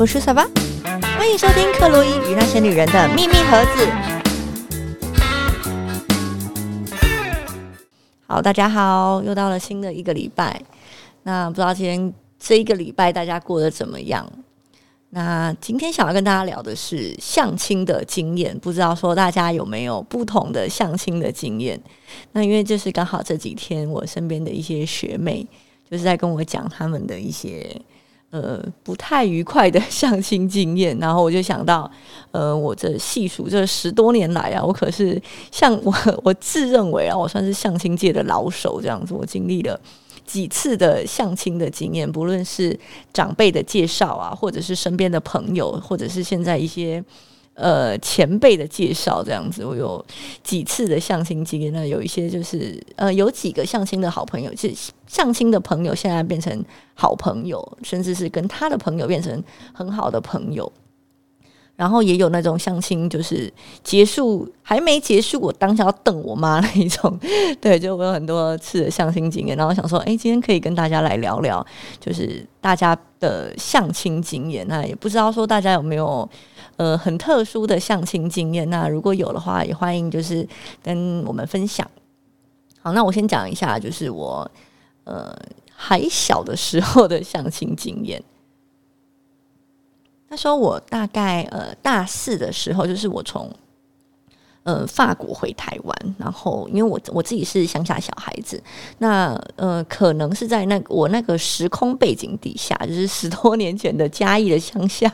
我是小巴，欢迎收听克洛伊与那些女人的秘密盒子。好，大家好，又到了新的一个礼拜。那不知道今天这一个礼拜大家过得怎么样？那今天想要跟大家聊的是相亲的经验，不知道说大家有没有不同的相亲的经验？那因为就是刚好这几天我身边的一些学妹就是在跟我讲他们的一些呃不太愉快的 相亲经验，然后我就想到，呃，我这细数这十多年来啊，我可是像我 我自认为啊，我算是相亲界的老手这样子，我经历了。几次的相亲的经验，不论是长辈的介绍啊，或者是身边的朋友，或者是现在一些呃前辈的介绍，这样子，我有几次的相亲经验。那有一些就是呃，有几个相亲的好朋友，是相亲的朋友，现在变成好朋友，甚至是跟他的朋友变成很好的朋友。然后也有那种相亲，就是结束还没结束，我当下要瞪我妈那一种。对，就我有很多次的相亲经验，然后想说，哎，今天可以跟大家来聊聊，就是大家的相亲经验。那也不知道说大家有没有呃很特殊的相亲经验？那如果有的话，也欢迎就是跟我们分享。好，那我先讲一下，就是我呃还小的时候的相亲经验。那时候我大概呃大四的时候，就是我从呃法国回台湾，然后因为我我自己是乡下小孩子，那呃可能是在那我那个时空背景底下，就是十多年前的嘉义的乡下，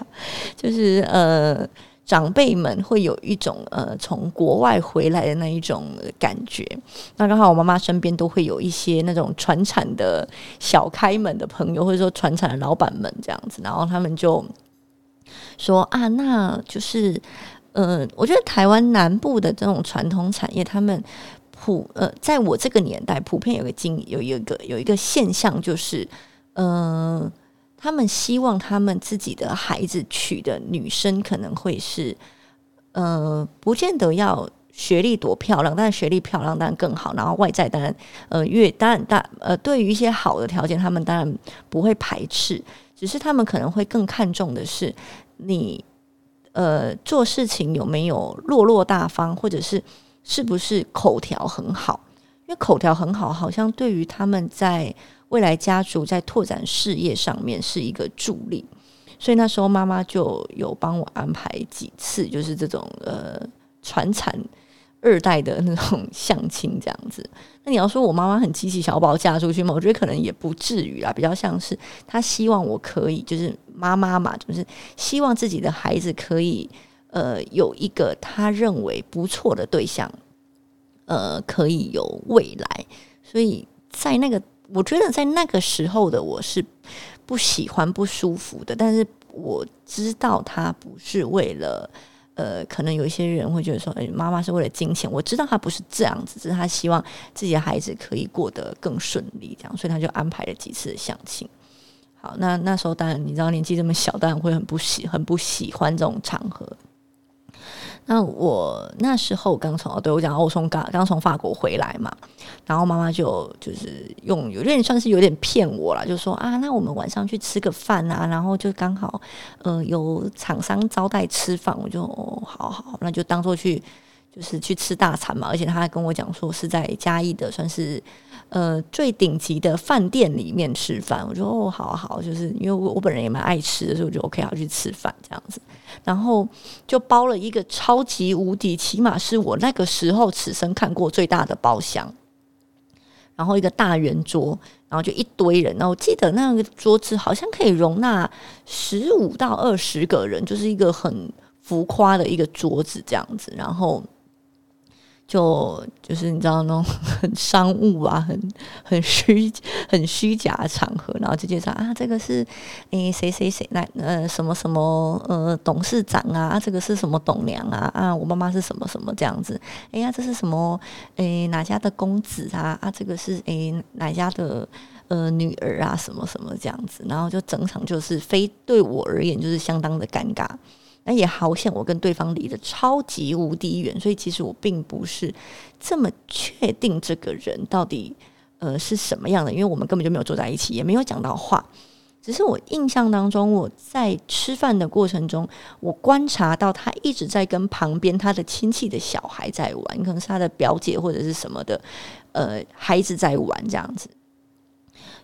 就是呃长辈们会有一种呃从国外回来的那一种感觉。那刚好我妈妈身边都会有一些那种传产的小开门的朋友，或者说传产的老板们这样子，然后他们就。说啊，那就是，呃，我觉得台湾南部的这种传统产业，他们普呃，在我这个年代，普遍有个经有一个有一个现象，就是，嗯，他们希望他们自己的孩子娶的女生可能会是，呃，不见得要学历多漂亮，但是学历漂亮当然更好，然后外在当然，呃，越当然大呃，对于一些好的条件，他们当然不会排斥。只是他们可能会更看重的是你，呃，做事情有没有落落大方，或者是是不是口条很好？因为口条很好，好像对于他们在未来家族在拓展事业上面是一个助力。所以那时候妈妈就有帮我安排几次，就是这种呃传产。二代的那种相亲这样子，那你要说我妈妈很积极，小宝嫁出去吗？我觉得可能也不至于啦，比较像是她希望我可以，就是妈妈嘛，就是希望自己的孩子可以呃有一个他认为不错的对象，呃，可以有未来。所以在那个，我觉得在那个时候的我是不喜欢、不舒服的，但是我知道她不是为了。呃，可能有一些人会觉得说，哎，妈妈是为了金钱。我知道他不是这样子，只是他希望自己的孩子可以过得更顺利，这样，所以他就安排了几次相亲。好，那那时候当然你知道年纪这么小，当然会很不喜，很不喜欢这种场合。那我那时候刚从对我讲，我从刚刚从法国回来嘛，然后妈妈就就是用有点算是有点骗我了，就说啊，那我们晚上去吃个饭啊，然后就刚好呃有厂商招待吃饭，我就好好，那就当做去就是去吃大餐嘛，而且他还跟我讲说是在嘉义的算是。呃，最顶级的饭店里面吃饭，我说哦，好好，就是因为我我本人也蛮爱吃的，所以我就 OK 要去吃饭这样子，然后就包了一个超级无敌，起码是我那个时候此生看过最大的包厢，然后一个大圆桌，然后就一堆人，然后我记得那个桌子好像可以容纳十五到二十个人，就是一个很浮夸的一个桌子这样子，然后。就就是你知道那种很 商务啊，很很虚很虚假的场合，然后就介绍啊，这个是诶谁谁谁来呃什么什么呃董事长啊，这个是什么董娘啊啊，我妈妈是什么什么这样子，哎呀这是什么诶哪家的公子啊啊，这个是诶哪家的呃女儿啊什么什么这样子，然后就整场就是非对我而言就是相当的尴尬。那也好险，我跟对方离得超级无敌远，所以其实我并不是这么确定这个人到底呃是什么样的，因为我们根本就没有坐在一起，也没有讲到话。只是我印象当中，我在吃饭的过程中，我观察到他一直在跟旁边他的亲戚的小孩在玩，可能是他的表姐或者是什么的，呃，孩子在玩这样子。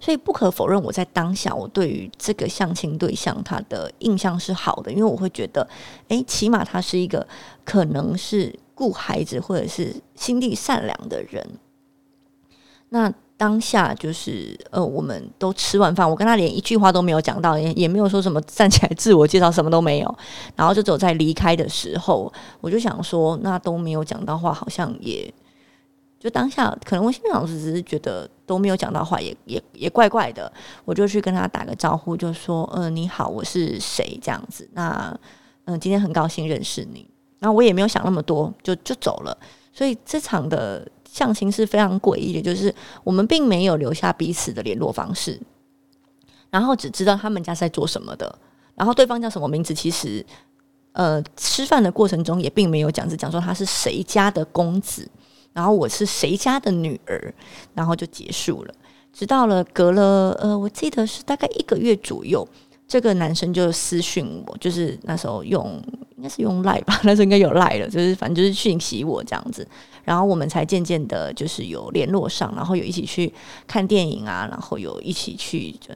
所以不可否认，我在当下，我对于这个相亲对象他的印象是好的，因为我会觉得，诶，起码他是一个可能是顾孩子或者是心地善良的人。那当下就是呃，我们都吃完饭，我跟他连一句话都没有讲到，也也没有说什么 站起来自我介绍，什么都没有。然后就走在离开的时候，我就想说，那都没有讲到话，好像也。就当下，可能我心里老师只是觉得都没有讲到话，也也也怪怪的。我就去跟他打个招呼，就说：“嗯，你好，我是谁？”这样子。那嗯，今天很高兴认识你。然后我也没有想那么多，就就走了。所以这场的相亲是非常诡异的，就是我们并没有留下彼此的联络方式，然后只知道他们家在做什么的，然后对方叫什么名字，其实呃，吃饭的过程中也并没有讲，只讲说他是谁家的公子。然后我是谁家的女儿，然后就结束了。直到了隔了呃，我记得是大概一个月左右，这个男生就私讯我，就是那时候用应该是用赖吧，那时候应该有赖了，就是反正就是讯息我这样子。然后我们才渐渐的，就是有联络上，然后有一起去看电影啊，然后有一起去就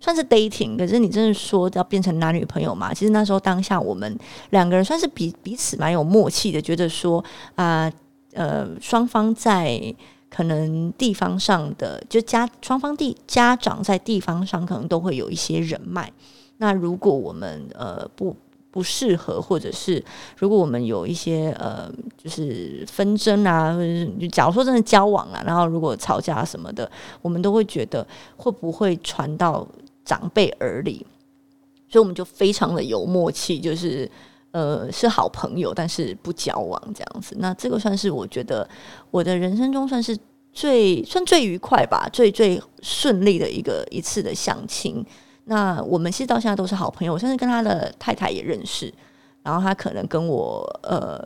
算是 dating。可是你真的说要变成男女朋友嘛？其实那时候当下我们两个人算是彼彼此蛮有默契的，觉得说啊。呃双方在可能地方上的，就家双方地家长在地方上可能都会有一些人脉。那如果我们呃不不适合，或者是如果我们有一些呃就是纷争啊，或者假如说真的交往了，然后如果吵架什么的，我们都会觉得会不会传到长辈耳里，所以我们就非常的有默契，就是。呃，是好朋友，但是不交往这样子。那这个算是我觉得我的人生中算是最算最愉快吧，最最顺利的一个一次的相亲。那我们其实到现在都是好朋友，我甚至跟他的太太也认识。然后他可能跟我呃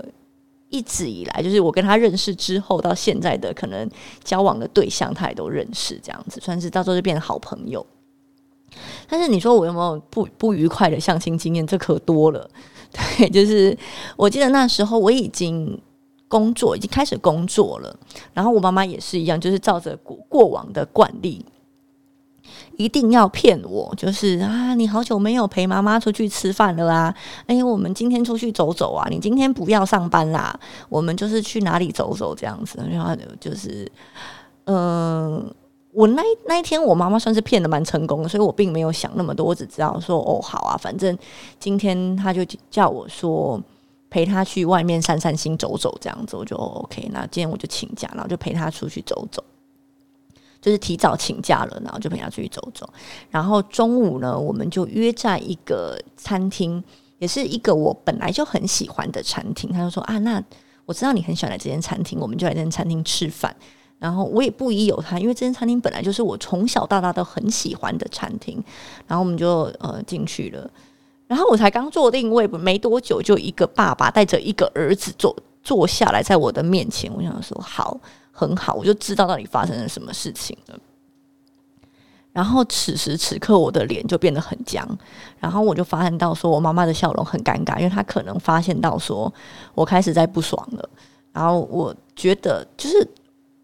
一直以来，就是我跟他认识之后到现在的可能交往的对象，他也都认识，这样子算是到时候就变成好朋友。但是你说我有没有不不愉快的相亲经验？这可多了。对，就是我记得那时候我已经工作，已经开始工作了。然后我妈妈也是一样，就是照着过过往的惯例，一定要骗我，就是啊，你好久没有陪妈妈出去吃饭了啊！哎，我们今天出去走走啊！你今天不要上班啦，我们就是去哪里走走这样子。然后就是嗯。我那那一天，我妈妈算是骗的蛮成功的，所以我并没有想那么多，我只知道说哦好啊，反正今天他就叫我说陪他去外面散散心、走走这样子，我就 OK。那今天我就请假，然后就陪他出去走走，就是提早请假了，然后就陪他出去走走。然后中午呢，我们就约在一个餐厅，也是一个我本来就很喜欢的餐厅。他就说啊，那我知道你很喜欢来这间餐厅，我们就来这间餐厅吃饭。然后我也不疑有他，因为这间餐厅本来就是我从小到大都很喜欢的餐厅。然后我们就呃进去了，然后我才刚坐定位没多久，就一个爸爸带着一个儿子坐坐下来在我的面前。我想说好，很好，我就知道到底发生了什么事情了。然后此时此刻，我的脸就变得很僵，然后我就发现到说我妈妈的笑容很尴尬，因为她可能发现到说我开始在不爽了。然后我觉得就是。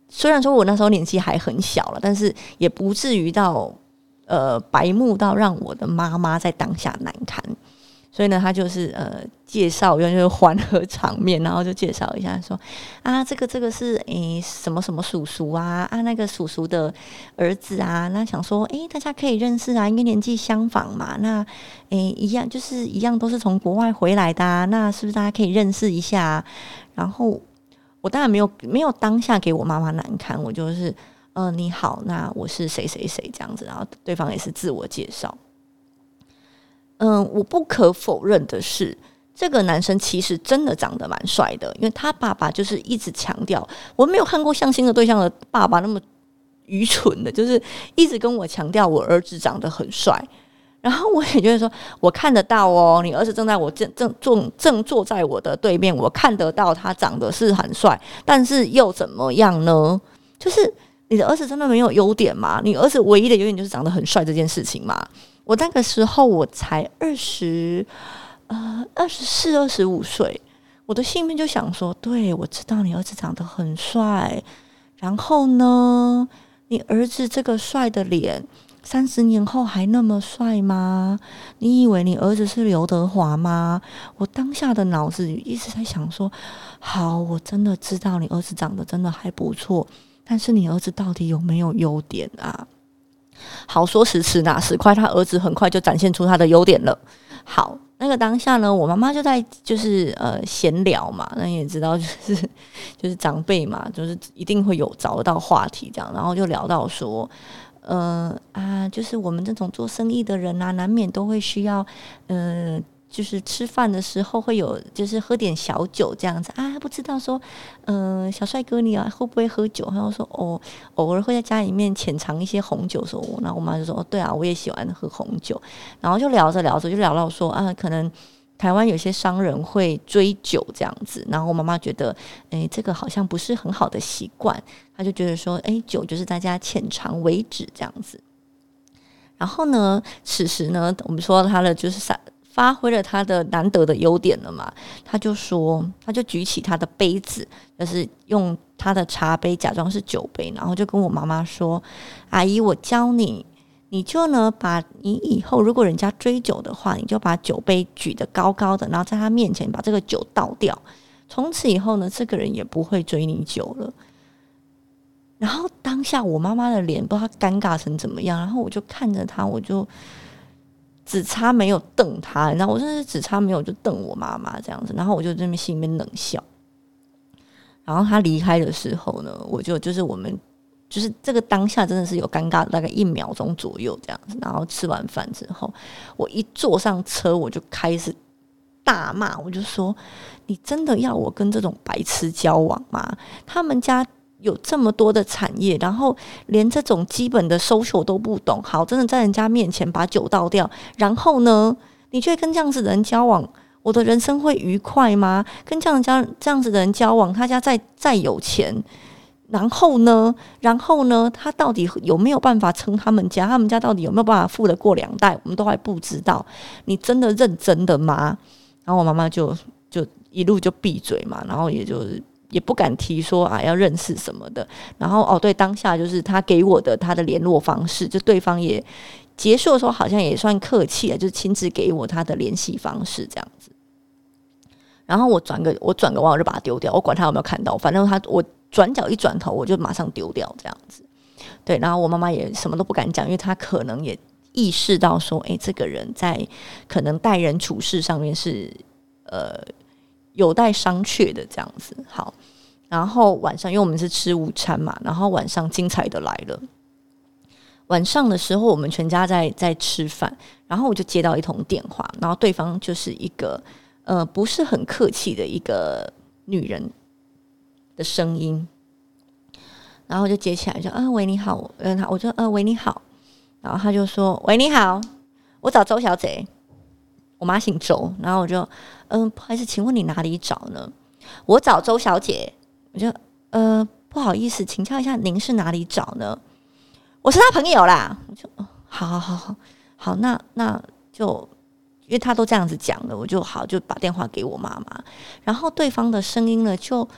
虽然说我那时候年纪还很小了，但是也不至于到呃白目到让我的妈妈在当下难堪。所以呢，他就是呃介绍，用就是缓和场面，然后就介绍一下说啊，这个这个是诶什么什么叔叔啊啊那个叔叔的儿子啊，那想说诶大家可以认识啊，因为年纪相仿嘛，那诶一样就是一样都是从国外回来的，啊，那是不是大家可以认识一下？然后。我当然没有没有当下给我妈妈难堪，我就是，呃，你好，那我是谁谁谁这样子，然后对方也是自我介绍。嗯，我不可否认的是，这个男生其实真的长得蛮帅的，因为他爸爸就是一直强调，我没有看过相亲的对象的爸爸那么愚蠢的，就是一直跟我强调我儿子长得很帅。然后我也觉得说，我看得到哦，你儿子正在我正正坐正坐在我的对面，我看得到他长得是很帅，但是又怎么样呢？就是你的儿子真的没有优点吗？你儿子唯一的优点就是长得很帅这件事情嘛？我那个时候我才二十，呃，二十四、二十五岁，我的心里面就想说：，对我知道你儿子长得很帅，然后呢，你儿子这个帅的脸。三十年后还那么帅吗？你以为你儿子是刘德华吗？我当下的脑子一直在想说：好，我真的知道你儿子长得真的还不错，但是你儿子到底有没有优点啊？好，说时迟那时快，他儿子很快就展现出他的优点了。好，那个当下呢，我妈妈就在就是呃闲聊嘛，那也知道就是 就是长辈嘛，就是一定会有找得到话题这样，然后就聊到说。呃啊，就是我们这种做生意的人啊，难免都会需要，呃，就是吃饭的时候会有，就是喝点小酒这样子啊。不知道说，嗯，小帅哥你啊会不会喝酒？然后说哦，偶尔会在家里面浅尝一些红酒。说，那我妈就说，哦，对啊，我也喜欢喝红酒。然后就聊着聊着就聊到说啊，可能。台湾有些商人会追酒这样子，然后我妈妈觉得，诶，这个好像不是很好的习惯，她就觉得说，诶，酒就是大家浅尝为止这样子。然后呢，此时呢，我们说他的就是发发挥了他的难得的优点了嘛，他就说，他就举起他的杯子，就是用他的茶杯假装是酒杯，然后就跟我妈妈说：“阿姨，我教你。”你就呢，把你以后如果人家追酒的话，你就把酒杯举得高高的，然后在他面前把这个酒倒掉。从此以后呢，这个人也不会追你酒了。然后当下我妈妈的脸不知道尴尬成怎么样，然后我就看着他，我就只差没有瞪他，然后我真是只差没有就瞪我妈妈这样子，然后我就这边心里面冷笑。然后他离开的时候呢，我就就是我们。就是这个当下真的是有尴尬，大概一秒钟左右这样子。然后吃完饭之后，我一坐上车，我就开始大骂，我就说：“你真的要我跟这种白痴交往吗？他们家有这么多的产业，然后连这种基本的 social 都不懂。好，真的在人家面前把酒倒掉，然后呢，你却跟这样子的人交往，我的人生会愉快吗？跟这样家这样子的人交往，他家再再有钱。”然后呢？然后呢？他到底有没有办法撑他们家？他们家到底有没有办法富得过两代？我们都还不知道。你真的认真的吗？然后我妈妈就就一路就闭嘴嘛，然后也就也不敢提说啊要认识什么的。然后哦，对，当下就是他给我的他的联络方式，就对方也结束的时候好像也算客气了，就亲自给我他的联系方式这样子。然后我转个我转个弯我就把它丢掉，我管他有没有看到，反正他我。转角一转头，我就马上丢掉这样子。对，然后我妈妈也什么都不敢讲，因为她可能也意识到说，哎，这个人在可能待人处事上面是呃有待商榷的这样子。好，然后晚上因为我们是吃午餐嘛，然后晚上精彩的来了。晚上的时候，我们全家在在吃饭，然后我就接到一通电话，然后对方就是一个呃不是很客气的一个女人。的声音，然后就接起来，就啊，喂，你好，嗯，他，我就呃，喂，你好，然后他就说，喂，你好，我找周小姐，我妈姓周，然后我就，嗯，不好意思，请问你哪里找呢？我找周小姐，我就，呃，不好意思，请教一下，您是哪里找呢？我是他朋友啦，我就，好好好好。好，那那就，因为他都这样子讲了，我就好就把电话给我妈妈，然后对方的声音呢就。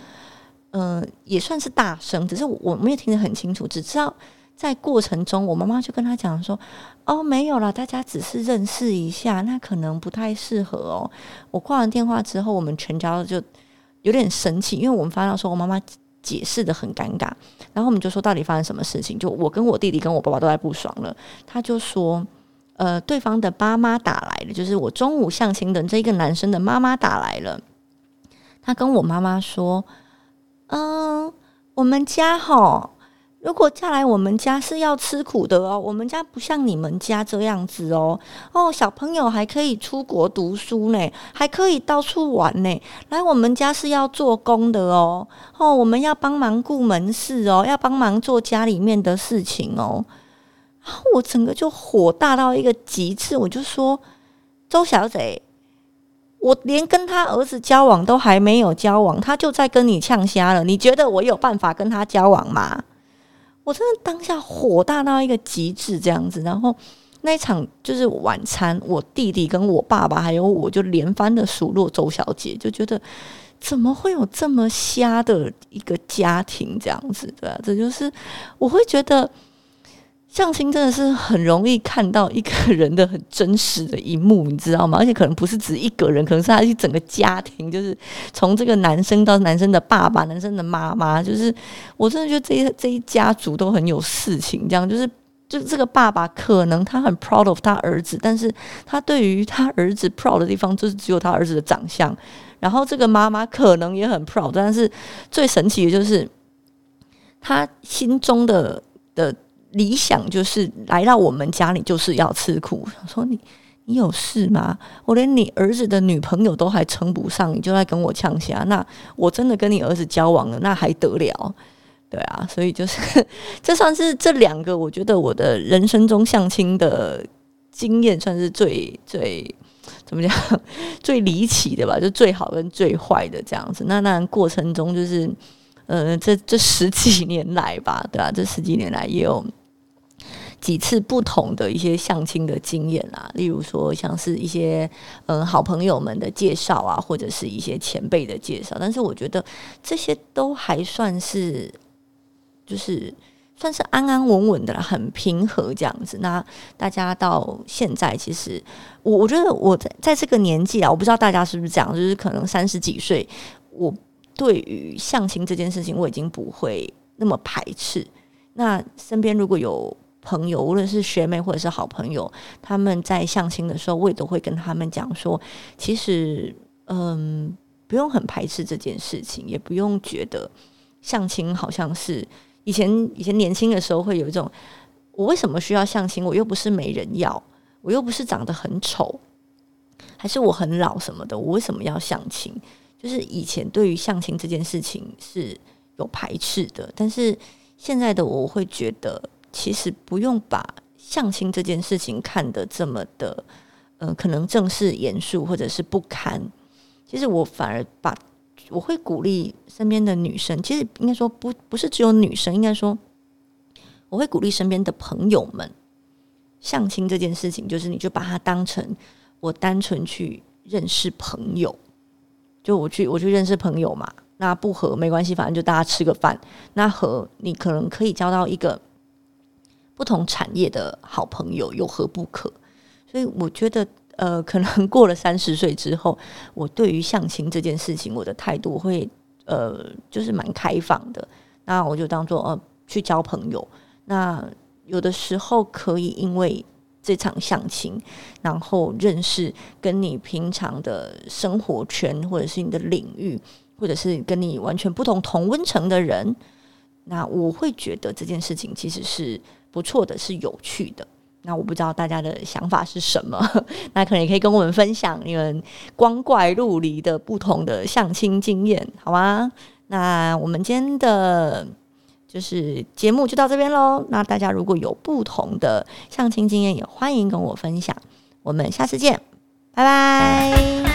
嗯，也算是大声，只是我没有听得很清楚，只知道在过程中，我妈妈就跟他讲说：“哦，没有了，大家只是认识一下，那可能不太适合哦。”我挂完电话之后，我们全家就有点生气，因为我们发现说我妈妈解释的很尴尬，然后我们就说到底发生什么事情？就我跟我弟弟跟我爸爸都在不爽了。他就说：“呃，对方的妈妈打来了，就是我中午相亲的这一个男生的妈妈打来了，他跟我妈妈说。”嗯，我们家哈，如果嫁来我们家是要吃苦的哦。我们家不像你们家这样子哦。哦，小朋友还可以出国读书呢，还可以到处玩呢。来我们家是要做工的哦。哦，我们要帮忙顾门市哦，要帮忙做家里面的事情哦。然后我整个就火大到一个极致，我就说：“周小姐。”我连跟他儿子交往都还没有交往，他就在跟你呛瞎了。你觉得我有办法跟他交往吗？我真的当下火大到一个极致，这样子。然后那一场就是晚餐，我弟弟跟我爸爸还有我就连番的数落周小姐，就觉得怎么会有这么瞎的一个家庭这样子，对吧？这就是我会觉得。相亲真的是很容易看到一个人的很真实的一幕，你知道吗？而且可能不是指一个人，可能是他一整个家庭，就是从这个男生到男生的爸爸、男生的妈妈，就是我真的觉得这一这一家族都很有事情。这样就是，就这个爸爸可能他很 proud of 他儿子，但是他对于他儿子 proud 的地方，就是只有他儿子的长相。然后这个妈妈可能也很 proud，但是最神奇的就是他心中的的。理想就是来到我们家里就是要吃苦。说你你有事吗？我连你儿子的女朋友都还称不上，你就在跟我呛下。那我真的跟你儿子交往了，那还得了？对啊，所以就是 这算是这两个，我觉得我的人生中相亲的经验算是最最怎么讲 最离奇的吧，就最好跟最坏的这样子。那那过程中就是呃，这这十几年来吧，对啊，这十几年来也有。几次不同的一些相亲的经验啊，例如说像是一些嗯好朋友们的介绍啊，或者是一些前辈的介绍，但是我觉得这些都还算是就是算是安安稳稳的啦，很平和这样子。那大家到现在，其实我我觉得我在在这个年纪啊，我不知道大家是不是这样，就是可能三十几岁，我对于相亲这件事情，我已经不会那么排斥。那身边如果有朋友，无论是学妹或者是好朋友，他们在相亲的时候，我也都会跟他们讲说，其实，嗯，不用很排斥这件事情，也不用觉得相亲好像是以前以前年轻的时候会有一种，我为什么需要相亲？我又不是没人要，我又不是长得很丑，还是我很老什么的，我为什么要相亲？就是以前对于相亲这件事情是有排斥的，但是现在的我会觉得。其实不用把相亲这件事情看得这么的，呃，可能正式严肃或者是不堪。其实我反而把我会鼓励身边的女生，其实应该说不不是只有女生，应该说我会鼓励身边的朋友们，相亲这件事情，就是你就把它当成我单纯去认识朋友，就我去我去认识朋友嘛。那不合没关系，反正就大家吃个饭。那合你可能可以交到一个。不同产业的好朋友有何不可？所以我觉得，呃，可能过了三十岁之后，我对于相亲这件事情，我的态度会呃，就是蛮开放的。那我就当做呃，去交朋友。那有的时候可以因为这场相亲，然后认识跟你平常的生活圈，或者是你的领域，或者是跟你完全不同同温层的人。那我会觉得这件事情其实是。不错的，是有趣的。那我不知道大家的想法是什么，那可能也可以跟我们分享你们光怪陆离的不同的相亲经验，好吗？那我们今天的就是节目就到这边喽。那大家如果有不同的相亲经验，也欢迎跟我分享。我们下次见，拜拜。